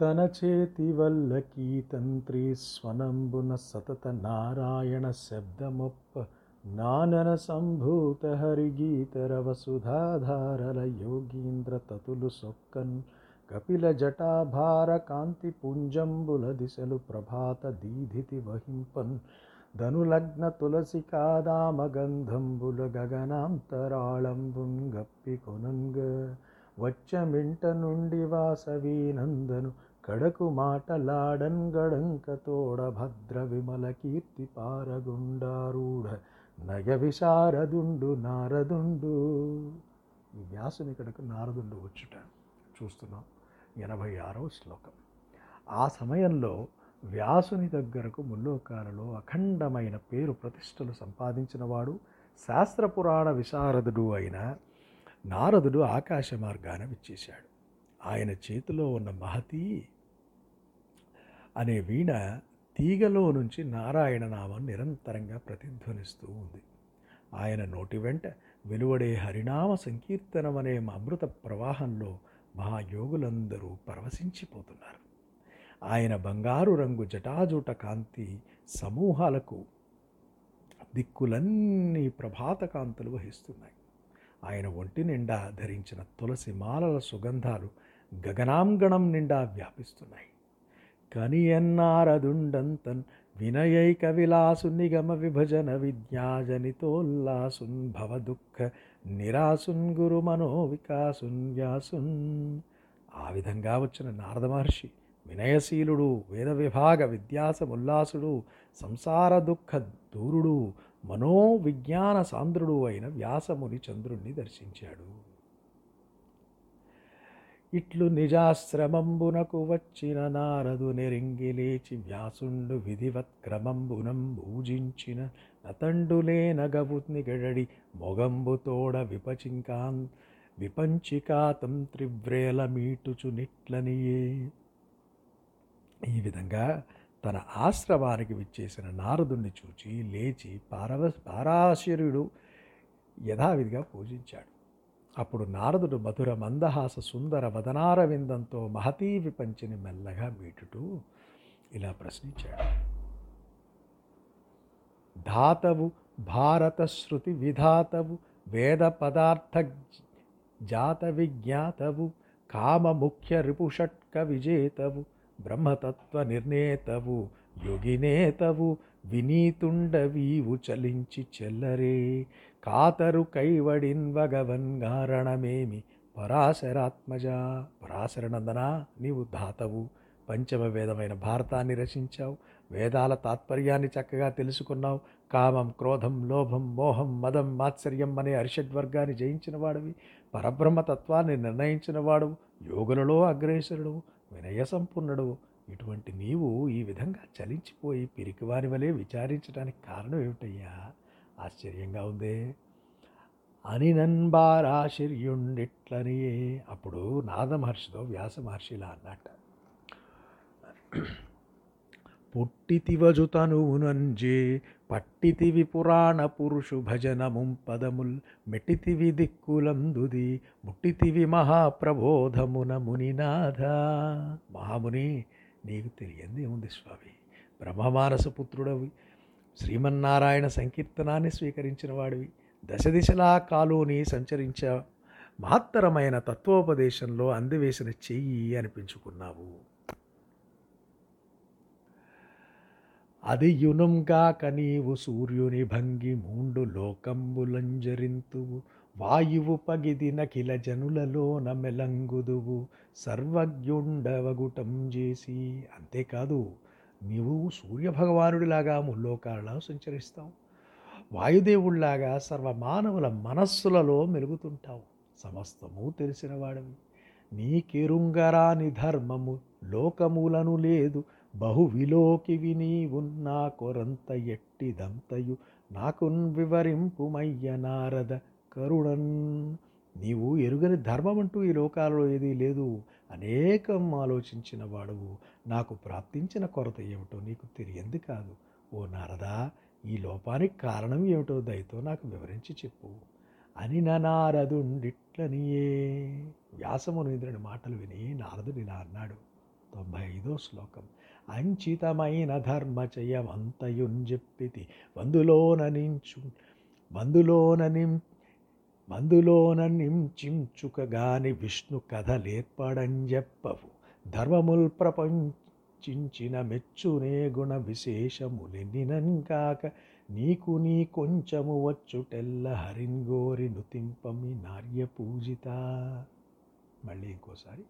तनचेति तन्त्रीस्वनम्बुनः सततनारायणशब्दमप्प ज्ञाननसम्भूतहरिगीतरवसुधाधारलयोगीन्द्रततुलसोकन् कपिलजटाभारकान्तिपुञ्जम्बुलदिशलु प्रभातदीधिति वहिम्पन्। धनुलग्नतुलसिकादामगन्धम्बुलगनान्तरालम्बुङ्गप्पिकुनङ्ग वचमिण्टनुण्डि वच्चमिण्टनुण्डिवासवीनन्दनु। హరిగీతర కడకు మాటలాడన్ గడంక తోడ భద్ర విమల కీర్తి పారగుండారూఢ నగ విశారదుండు నారదుండు. ఈ వ్యాసుని కడకు నారదుండు వచ్చుట చూస్తున్నాం ఎనభై ఆరవ శ్లోకం. ఆ సమయంలో వ్యాసుని దగ్గరకు ముల్లోకాలలో అఖండమైన పేరు ప్రతిష్టలు సంపాదించినవాడు శాస్త్రపురాణ విశారదుడు అయిన నారదుడు ఆకాశ మార్గాన విచ్చేశాడు. ఆయన చేతిలో ఉన్న మహతి అనే వీణ తీగలో నుంచి నారాయణ నామం నిరంతరంగా ప్రతిధ్వనిస్తూ ఉంది. ఆయన నోటి వెంట వెలువడే హరినామ సంకీర్తనం అనే అమృత ప్రవాహంలో మహాయోగులందరూ పరవశించిపోతున్నారు. ఆయన బంగారు రంగు జటాజూట కాంతి సమూహాలకు దిక్కులన్నీ ప్రభాత కాంతులు వహిస్తున్నాయి. ఆయన ఒంటి నిండా ధరించిన తులసి మాలల సుగంధాలు గగనాంగణం నిండా వ్యాపిస్తున్నాయి. కనియన్నారదుండంతన్ వినయైక విలాసు నిగమ విభజన విద్యాజనితోల్లాసున్ భవ దుఃఖ నిరాసున్ గురు మనోవికాసున్ వ్యాసున్. ఆ విధంగా వచ్చిన నారద మహర్షి వినయశీలుడు వేద విభాగ విద్యాసముల్లాసుడు సంసార దుఃఖ దూరుడు మనోవిజ్ఞాన సాంద్రుడు అయిన వ్యాసముని చంద్రుణ్ణి దర్శించాడు. ఇట్లు నిజాశ్రమంబునకు వచ్చిన నారదు నెరింగి లేచి వ్యాసుండు విధివత్ క్రమంబునం పూజించిన నతండులేనగవు నిగడడి మొగంబు తోడ విపచింకాన్ విపంచికాతం త్రివ్రేల మీటుచు నిట్లనియే. ఈ విధంగా తన ఆశ్రమానికి విచ్చేసిన నారదుణ్ణి చూచి లేచి పారవ పారాశర్యుడు యథావిధిగా పూజించాడు. అప్పుడు నారదుడు మధుర మందహాస సుందర వదనారవిందంతో మహతీ విపంచిని మెల్లగా మీటుటూ ఇలా ప్రశ్నించాడు. ధాతవు భారత శృతి విధాతవు వేద పదార్థ జాత విజ్ఞాతవు కామ ముఖ్య రిపుషట్క విజేతవు బ్రహ్మతత్వ నిర్ణేతవు యోగినేతవు వినీతుండవీవు చలించి చెల్లరే కాతరు కైవడిన్ వగవన్గారణమేమి పరాశరాత్మజ. పరాశరనందన నీవు ధాతవు. పంచమ వేదమైన భారతాన్ని రచించావు. వేదాల తాత్పర్యాన్ని చక్కగా తెలుసుకున్నావు. కామం క్రోధం లోభం మోహం మదం మాత్సర్యం అనే అరిషడ్వర్గాన్ని జయించిన వాడివి. పరబ్రహ్మతత్వాన్ని నిర్ణయించిన వాడు యోగులలో అగ్రేసరుడు వినయ సంపూర్ణుడు ఇటువంటి నీవు ఈ విధంగా చలించిపోయి పిరికివాని వలె విచారించడానికి కారణం ఏమిటయ్యా? ఆశ్చర్యంగా ఉందే. అని నన్బారాశర్యుండిట్లనియే అప్పుడు నాద మహర్షితో వ్యాస మహర్షిలా అన్నట్ట పుట్టితివజు తనువునంజే పట్టితివి పురాణ పురుషు భజనముం పదముల్ మెట్టితివి దిక్కులందుది ముట్టితివి మహాప్రబోధమున మునినాథ. మహాముని నీకు తెలియంది ఉంది స్వామి? బ్రహ్మమానస పుత్రుడవి శ్రీమన్నారాయణ సంకీర్తనాన్ని స్వీకరించిన వాడివి దశ దిశలా కాలోని సంచరించ మహత్తరమైన తత్వోపదేశంలో అందివేసిన చెయ్యి అనిపించుకున్నావు. అది యునుంగాక నీవు సూర్యుని భంగి మూండు లోకంబులంజరింతువు. వాయువు పగిది నకిల జనులలోన మెలంగుదువు. సర్వజ్ఞుండవగుటం చేసి అంతేకాదు నీవు సూర్యభగవానుడిలాగా ముల్లోకాలలో సంచరిస్తాం వాయుదేవుళ్ళాగా సర్వమానవుల మనస్సులలో మెలుగుతుంటావు. సమస్తము తెలిసినవాడవి. నీకెరుంగరాని ధర్మము లోకములను లేదు. బహు విలోకి విని ఉన్నా కొరంత ఎట్టిదంతయు. నాకున్ వివరింపుమయ్య నారద కరుణన్. నీవు ఎరుగని ధర్మం అంటూ ఈ లోకాలలో ఏదీ లేదు. అనేకం ఆలోచించిన వాడువు నాకు ప్రాప్తించిన కొరత ఏమిటో నీకు తెలియంది కాదు. ఓ నారదా ఈ లోపానికి కారణం ఏమిటో దయతో నాకు వివరించి చెప్పు. అని నా నారదుండిట్లనియే. వ్యాసమునింద్రుని మాటలు విని నారదుడు ఇలా అన్నాడు. తొంభై ఐదో శ్లోకం. అంచితమైన ధర్మచయమంతయుంజెప్పితి మందులోన నించు మందులోన నిం మందులోన నించించుకగాని విష్ణు కథలేర్పడంజెప్పవు. ధర్మముల్ చించిన మెచ్చునే గుణ విశేషములెన్నినంకాక నీకు నీ కొంచెము వచ్చుటెల్ల హరింగోరి నుతింపమి నార్య పూజిత మళ్ళీ ఇంకోసారి.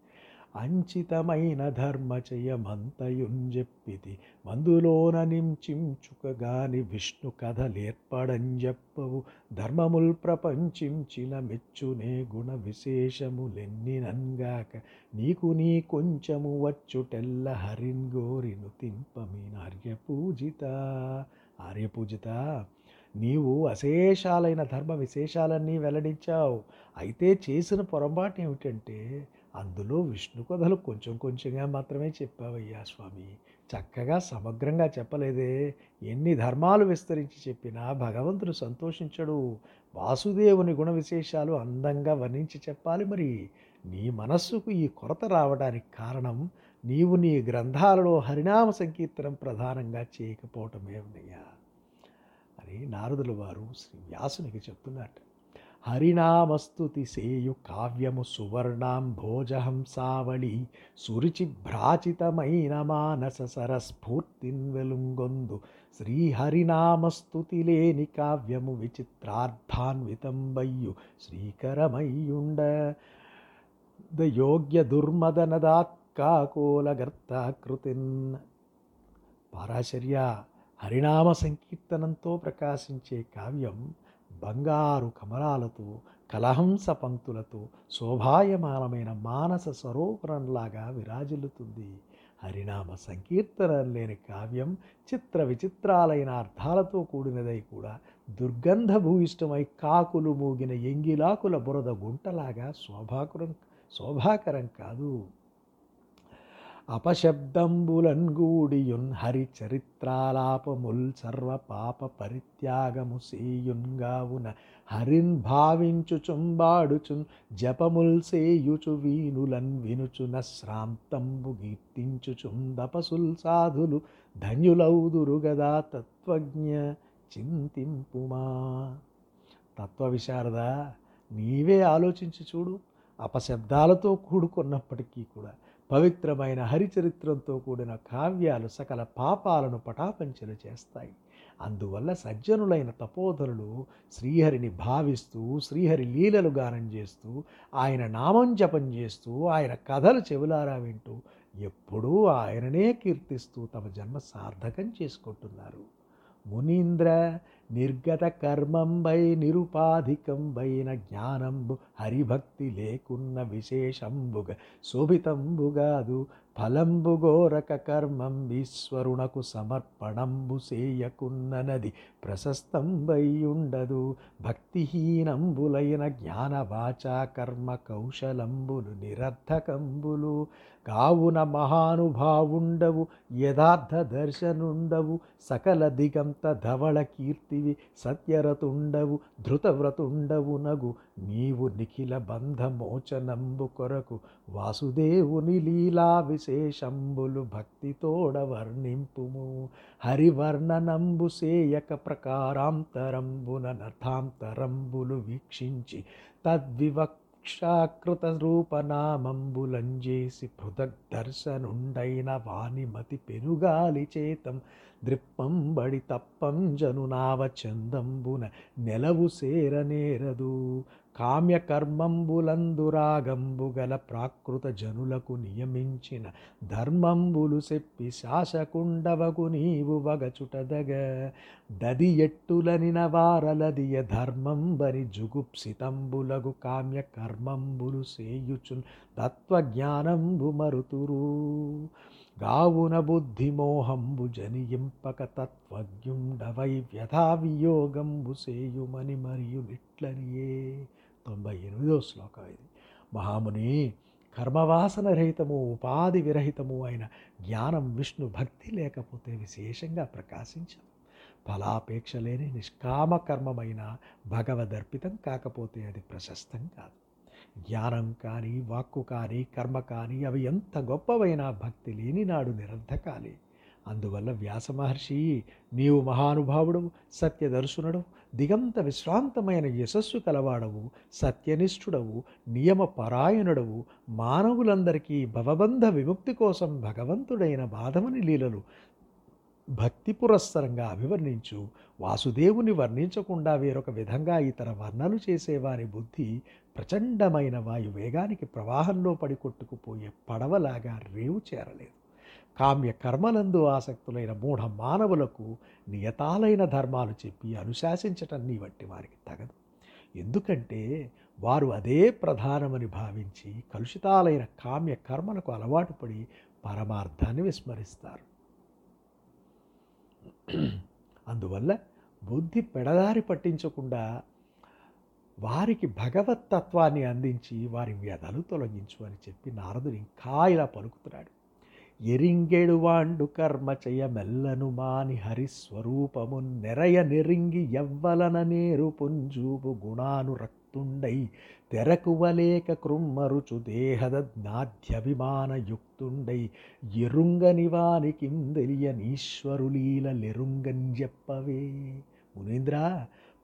అంచితమైన ధర్మచయమంతయుంజెప్పితి మందులోన నించించుకగాని విష్ణు కథలేర్పడంజెప్పవు ధర్మముల్ ప్రపంచించిన మెచ్చునే గుణ విశేషములెన్నినంగాక నీకు నీ కొంచెము వచ్చుటెల్ల హరిన్ గోరిను తింపమి ఆర్య పూజిత నీవు అశేషాలైన ధర్మ విశేషాలన్నీ వెల్లడించావు. అయితే చేసిన పొరపాటు ఏమిటంటే అందులో విష్ణు కథలు కొంచెం కొంచెంగా మాత్రమే చెప్పావయ్యా స్వామి. చక్కగా సమగ్రంగా చెప్పలేదే. ఎన్ని ధర్మాలు విస్తరించి చెప్పినా భగవంతుడు సంతోషించడు. వాసుదేవుని గుణ విశేషాలు అందంగా వర్ణించి చెప్పాలి మరి. నీ మనస్సుకు ఈ కొరత రావడానికి కారణం నీవు నీ గ్రంథాలలో హరినామ సంకీర్తనం ప్రధానంగా చేయకపోవటమే ఉన్నాయా అని నారదుల వారు శ్రీ వ్యాసునికి చెప్తున్నట్టు. హరినామస్తుతి సేయు కావ్యము సువర్ణాం భోజహంసావళి సురుచి భ్రాచితమైన మానస సరస్ఫూర్తిన్ వెలుంగొందు. శ్రీహరినామస్తుతి లేని కావ్యము విచిత్రార్థాన్వితంబయ్యు శ్రీకరమయ్యుండ. ద యోగ్య దుర్మదనదాత్కాకోలగర్తాకృతిన్ పారాశర్య హరినామ సంకీర్తనంతో ప్రకాశించే కావ్యం బంగారు కమలాలతో కలహంస పంక్తులతో శోభాయమానమైన మానస సరోవరంలాగా విరాజిల్లుతుంది. హరినామ సంకీర్తనం లేని కావ్యం చిత్ర విచిత్రాలైన అర్థాలతో కూడినదై కూడా దుర్గంధభూయిష్టమై కాకులు మూగిన ఎంగిలాకుల బురద గుంటలాగా శోభాకురం శోభాకరం కాదు. అపశబ్దంబులన్గూడియున్ హరి చరిత్రాలాపముల్ సర్వ పాప పరిత్యాగము సేయున్గావున హరిన్ భావించు చుంబాడుచున్ జపముల్ సేయుచు వీనులన్ వినుచున శ్రాంతంబు కీర్తించుచున్ దపసుల్ సాధులు ధన్యులౌదురు గదా తత్వజ్ఞ చింతింపుమా. తత్వ విశారద నీవే ఆలోచించి చూడు అపశబ్దాలతో కూడుకున్నప్పటికీ కూడా పవిత్రమైన హరిచరిత్రంతో కూడిన కావ్యాలు సకల పాపాలను పటాపంచలు చేస్తాయి. అందువల్ల సజ్జనులైన తపోధనులు శ్రీహరిని భావిస్తూ శ్రీహరి లీలలు గానం చేస్తూ ఆయన నామం జపం చేస్తూ ఆయన కథలు చెవులారా వింటూ ఎప్పుడూ ఆయననే కీర్తిస్తూ తమ జన్మ సార్థకం చేసుకుంటున్నారు. మునీంద్ర నిర్గత కర్మంబై నిరుపాధికంబైన జ్ఞానంబు హరిభక్తి లేకున్న విశేషంబుగ శోభితంబుగాదు ఫలంబు గోరక కర్మం ఈశ్వరునకు సమర్పణంబు సేయకున్ననది ప్రశస్తంబై ఉండదు భక్తిహీనంబులైన జ్ఞానవాచా కర్మ కౌశలంబులు నిరర్ధకంబులు కావున మహానుభావుండవు యథార్థ దర్శనుండవు సకల దిగంత ధవళ కీర్తివి సత్యరతుండవు ధృతవ్రతుండవు నగు నీవు నిఖిల బంధమోచనంబు కొరకు వాసుదేవుని లీలా విశేషంబులు భక్తితోడ వర్ణింపుము. హరివర్ణనంబు సేయక ప్రకారాంతరంబున నర్థాంతరంబులు వీక్షించి తద్వివక్ రూపనామంబులంజేసి పృథక్ దర్శనుండైన వాణిమతి పెనుగాలి చేతం ద్రిప్పంబడి తప్పం జనునావ చందంబున నెలవు సేరనేరదు కామ్యకర్మంబులందురాగంబు గల ప్రాకృత జనులకు నియమించిన ధర్మంబులు చెప్పి శాసకుండవకు నీవు వగచుటదగ. దది ఎట్టులనిన వారలదియ ధర్మంబరి జుగుప్సితంబులగు కామ్యకర్మంబులు సేయుచున్ తత్వజ్ఞానంబు మరుతురు. గావున బుద్ధిమోహంబు జనియింపక తత్వజ్ఞుండవై వ్యథావియోగంబు సేయుమని మరియు నిట్లనియే తొంభై ఎనిమిదో శ్లోకం ఇది. మహాముని కర్మవాసన రహితము ఉపాధి విరహితము అయిన జ్ఞానం విష్ణు భక్తి లేకపోతే విశేషంగా ప్రకాశించదు. ఫలాపేక్ష లేని నిష్కామ కర్మమైన భగవదర్పితం కాకపోతే అది ప్రశస్తం కాదు. జ్ఞానం కానీ వాక్కు కానీ కర్మ కానీ అవి ఎంత గొప్పవైనా భక్తి లేని నాడు నిరర్ధకాలే. అందువల్ల వ్యాస మహర్షి నీవు మహానుభావుడు సత్యదర్శనుడు దిగంత విశ్రాంతమైన యశస్సు కలవాడవు సత్యనిష్ఠుడవు నియమపరాయణుడవు. మానవులందరికీ భవబంధ విముక్తి కోసం భగవంతుడైన బాధమని లీలలు భక్తి పురస్సరంగా అభివర్ణించు. వాసుదేవుని వర్ణించకుండా వేరొక విధంగా ఇతర వర్ణలు చేసేవారి బుద్ధి ప్రచండమైన వాయు వేగానికి ప్రవాహంలో పడి కొట్టుకుపోయే పడవలాగా రేవు చేరలేదు. కామ్య కర్మలందు ఆసక్తులైన మూఢ మానవులకు నియతాలైన ధర్మాలు చెప్పి అనుశాసించటం నీ వంటి వారికి తగదు. ఎందుకంటే వారు అదే ప్రధానమని భావించి కలుషితాలైన కామ్య కర్మలకు అలవాటు పడి పరమార్థాన్ని విస్మరిస్తారు. అందువల్ల బుద్ధి పెడదారి పట్టించకుండా వారికి భగవతత్వాన్ని అందించి వారి వ్యధలు తొలగించు అని చెప్పి నారదుడు ఇంకా ఇలా పలుకుతున్నాడు. ఎరింగెడువాండు వాండు కర్మ చెయ్యమెల్లను మాని హరిస్వరూపము నెరయ నెరింగి ఎవ్వలన నేరు పుంజూపు గుణాను రక్తుండై తెరకువలేక కృమ్మరుచు దేహద జ్ఞాధ్యభిమానయుక్తుండై ఎరుంగని వానికిందెలియనీశ్వరులీల లెరుంగని చెప్పవే మునీంద్ర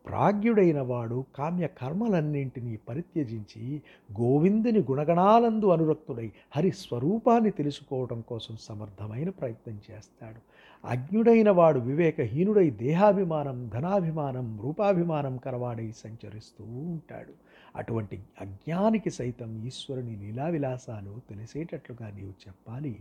ప్రాజ్ఞుడైన వాడు కామ్య కర్మలన్నింటినీ పరిత్యజించి గోవిందుని గుణగణాలందు అనురక్తుడై హరి స్వరూపాన్ని తెలుసుకోవడం కోసం సమర్థమైన ప్రయత్నం చేస్తాడు. అజ్ఞుడైన వాడు వివేకహీనుడై దేహాభిమానం ధనాభిమానం రూపాభిమానం కలవాడై సంచరిస్తూ ఉంటాడు. అటువంటి అజ్ఞానికి సైతం ఈశ్వరుని లీలావిలాసాలు తెలిసేటట్లుగా నీవు చెప్పాలి.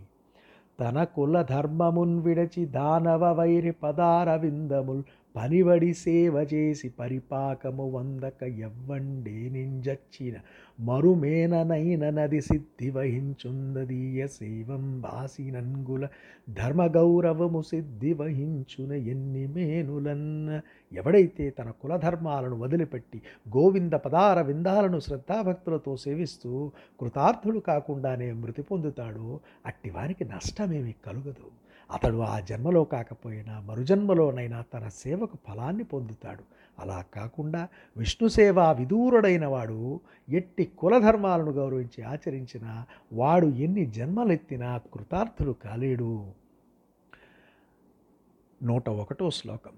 తన కుల ధర్మమున్ విడచి దానవ వైరి పదారవిందముల్ పనిబడి పనివడి సేవ చేసి పరిపాకము వందక ఎవ్వండే నింజచ్చిన మరుమేననైన నది సిద్ధి వహించుందదీయ సేవం బాసినంగుల ధర్మ గౌరవము సిద్ధి వహించున ఎన్ని మేనులన్న ఎవడైతే తన కులధర్మాలను వదిలిపెట్టి గోవింద పదార విందాలను శ్రద్ధాభక్తులతో సేవిస్తూ కృతార్థుడు కాకుండానే మృతి పొందుతాడో అట్టివారికి నష్టమేమి కలుగదు. అతడు ఆ జన్మలో కాకపోయినా మరుజన్మలోనైనా తన సేవకు ఫలాన్ని పొందుతాడు. అలా కాకుండా విష్ణు సేవ విదూరుడైన వాడు ఎట్టి కులధర్మాలను గౌరవించి ఆచరించినా వాడు ఎన్ని జన్మలెత్తినా కృతార్థులు కాలేడు. నూట ఒకటో శ్లోకం.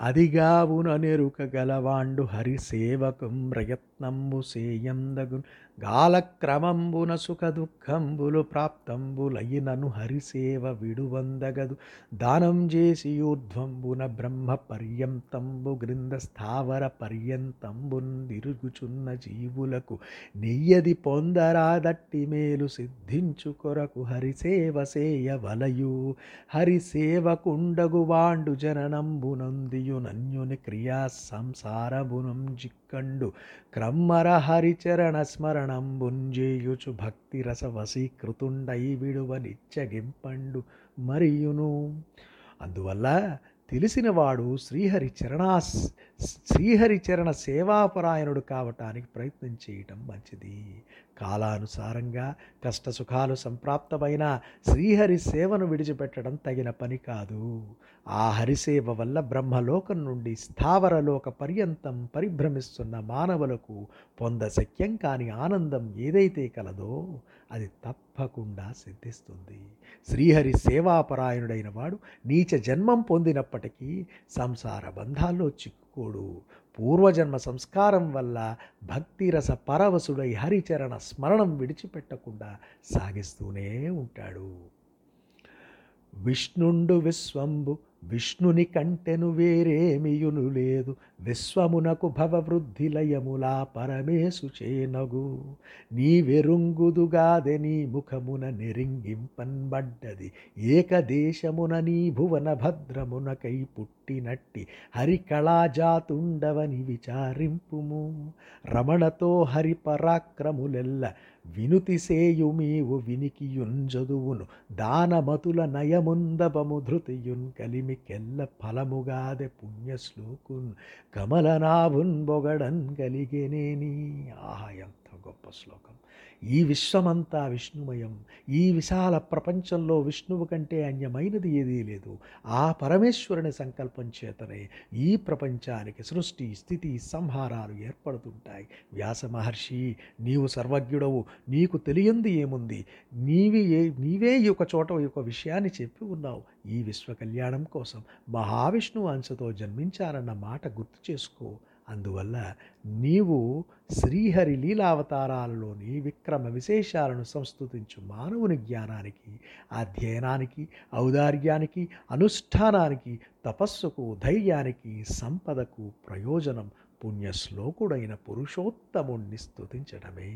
అదిగావున నెరుక గలవాండు హరి సేవకం ప్రయత్నంబు సేయందగు గాలక్రమంబున సుఖ దుఃఖంబులు ప్రాప్తంబులయినను హరిసేవ విడువందగదు. దానం చేసి ఊర్ధ్వంబున బ్రహ్మ పర్యంతంబు గ్రింద స్థావర పర్యంతంబున్ తిరుగుచున్న జీవులకు నెయ్యది పొందరాదట్టి మేలు సిద్ధించు కొరకు హరిసేవ సేయ వలయు. హరిసేవకుండగు వాండు జననంబునందియు నన్యుని క్రియా జిక్ కండు. క్రమ్మర హరిచరణ స్మరణం బుంజేయుచు భక్తి రస వశీకృతుండై విడువ నిత్యగింపండు మరియును. అందువల్ల తెలిసినవాడు శ్రీహరి చరణా శ్రీహరి చరణ సేవాపరాయణుడు కావటానికి ప్రయత్నం చేయటం మంచిది. కాలానుసారంగా కష్టసుఖాలు సంప్రాప్తమైన శ్రీహరి సేవను విడిచిపెట్టడం తగిన పని కాదు. ఆ హరిసేవ వల్ల బ్రహ్మలోకం నుండి స్థావరలోక పర్యంతం పరిభ్రమిస్తున్న మానవులకు పొందశక్యం కాని ఆనందం ఏదైతే కలదో అది తప్పకుండా సిద్ధిస్తుంది. శ్రీహరి సేవాపరాయణుడైన వాడు నీచ జన్మం పొందినప్పటికీ సంసార బంధాల్లో చిక్కుకోడు. పూర్వజన్మ సంస్కారం వల్ల భక్తిరస పరవశుడై హరిచరణ స్మరణం విడిచిపెట్టకుండా సాగిస్తూనే ఉంటాడు. విష్ణుండు విశ్వంబు విష్ణుని కంటెను వేరేమియును లేదు. విశ్వమునకు భవవృద్ధి లయములా పరమేశు చేనగు. నీవెరుంగుదుగాదె నీ ముఖమున నెరింగింపన్బడ్డది. ఏకదేశమున నీ భువన భద్రమునకై పుట్టినట్టి హరికళాజాతుండవని విచారింపుము. రమణతో హరిపరాక్రములెల్ల వినుతి సేయుమీవు వినికియుంజదువును. దానమతుల నయముందబము ధృతియున్ కలిమికెల్ల ఫలముగాదె పుణ్యశ్లోకున్. కమలనాభున్ బొగడన్ కలిగెనేని. ఆహా గొప్ప శ్లోకం. ఈ విశ్వమంతా విష్ణుమయం ఈ విశాల ప్రపంచంలో విష్ణువు కంటే అన్యమైనది ఏదీ లేదు. ఆ పరమేశ్వరుని సంకల్పం చేతనే ఈ ప్రపంచానికి సృష్టి స్థితి సంహారాలు ఏర్పడుతుంటాయి. వ్యాస మహర్షి నీవు సర్వజ్ఞుడవు నీకు తెలియంది ఏముంది? నీవి ఏ నీవే ఈ ఒక చోట ఈ ఒక విషయాన్ని చెప్పి ఉన్నావు. ఈ విశ్వ కళ్యాణం కోసం మహావిష్ణువు అంశతో జన్మించారన్న మాట గుర్తు చేసుకో. అందువల్ల నీవు శ్రీహరి లీలావతారాలలోని విక్రమ విశేషాలను సంస్థుతించు మానవుని జ్ఞానానికి అధ్యయనానికి ఔదార్యానికి అనుష్ఠానానికి తపస్సుకు ధైర్యానికి సంపదకు ప్రయోజనం పుణ్యశ్లోకుడైన పురుషోత్తముణ్ణి స్థుతించడమే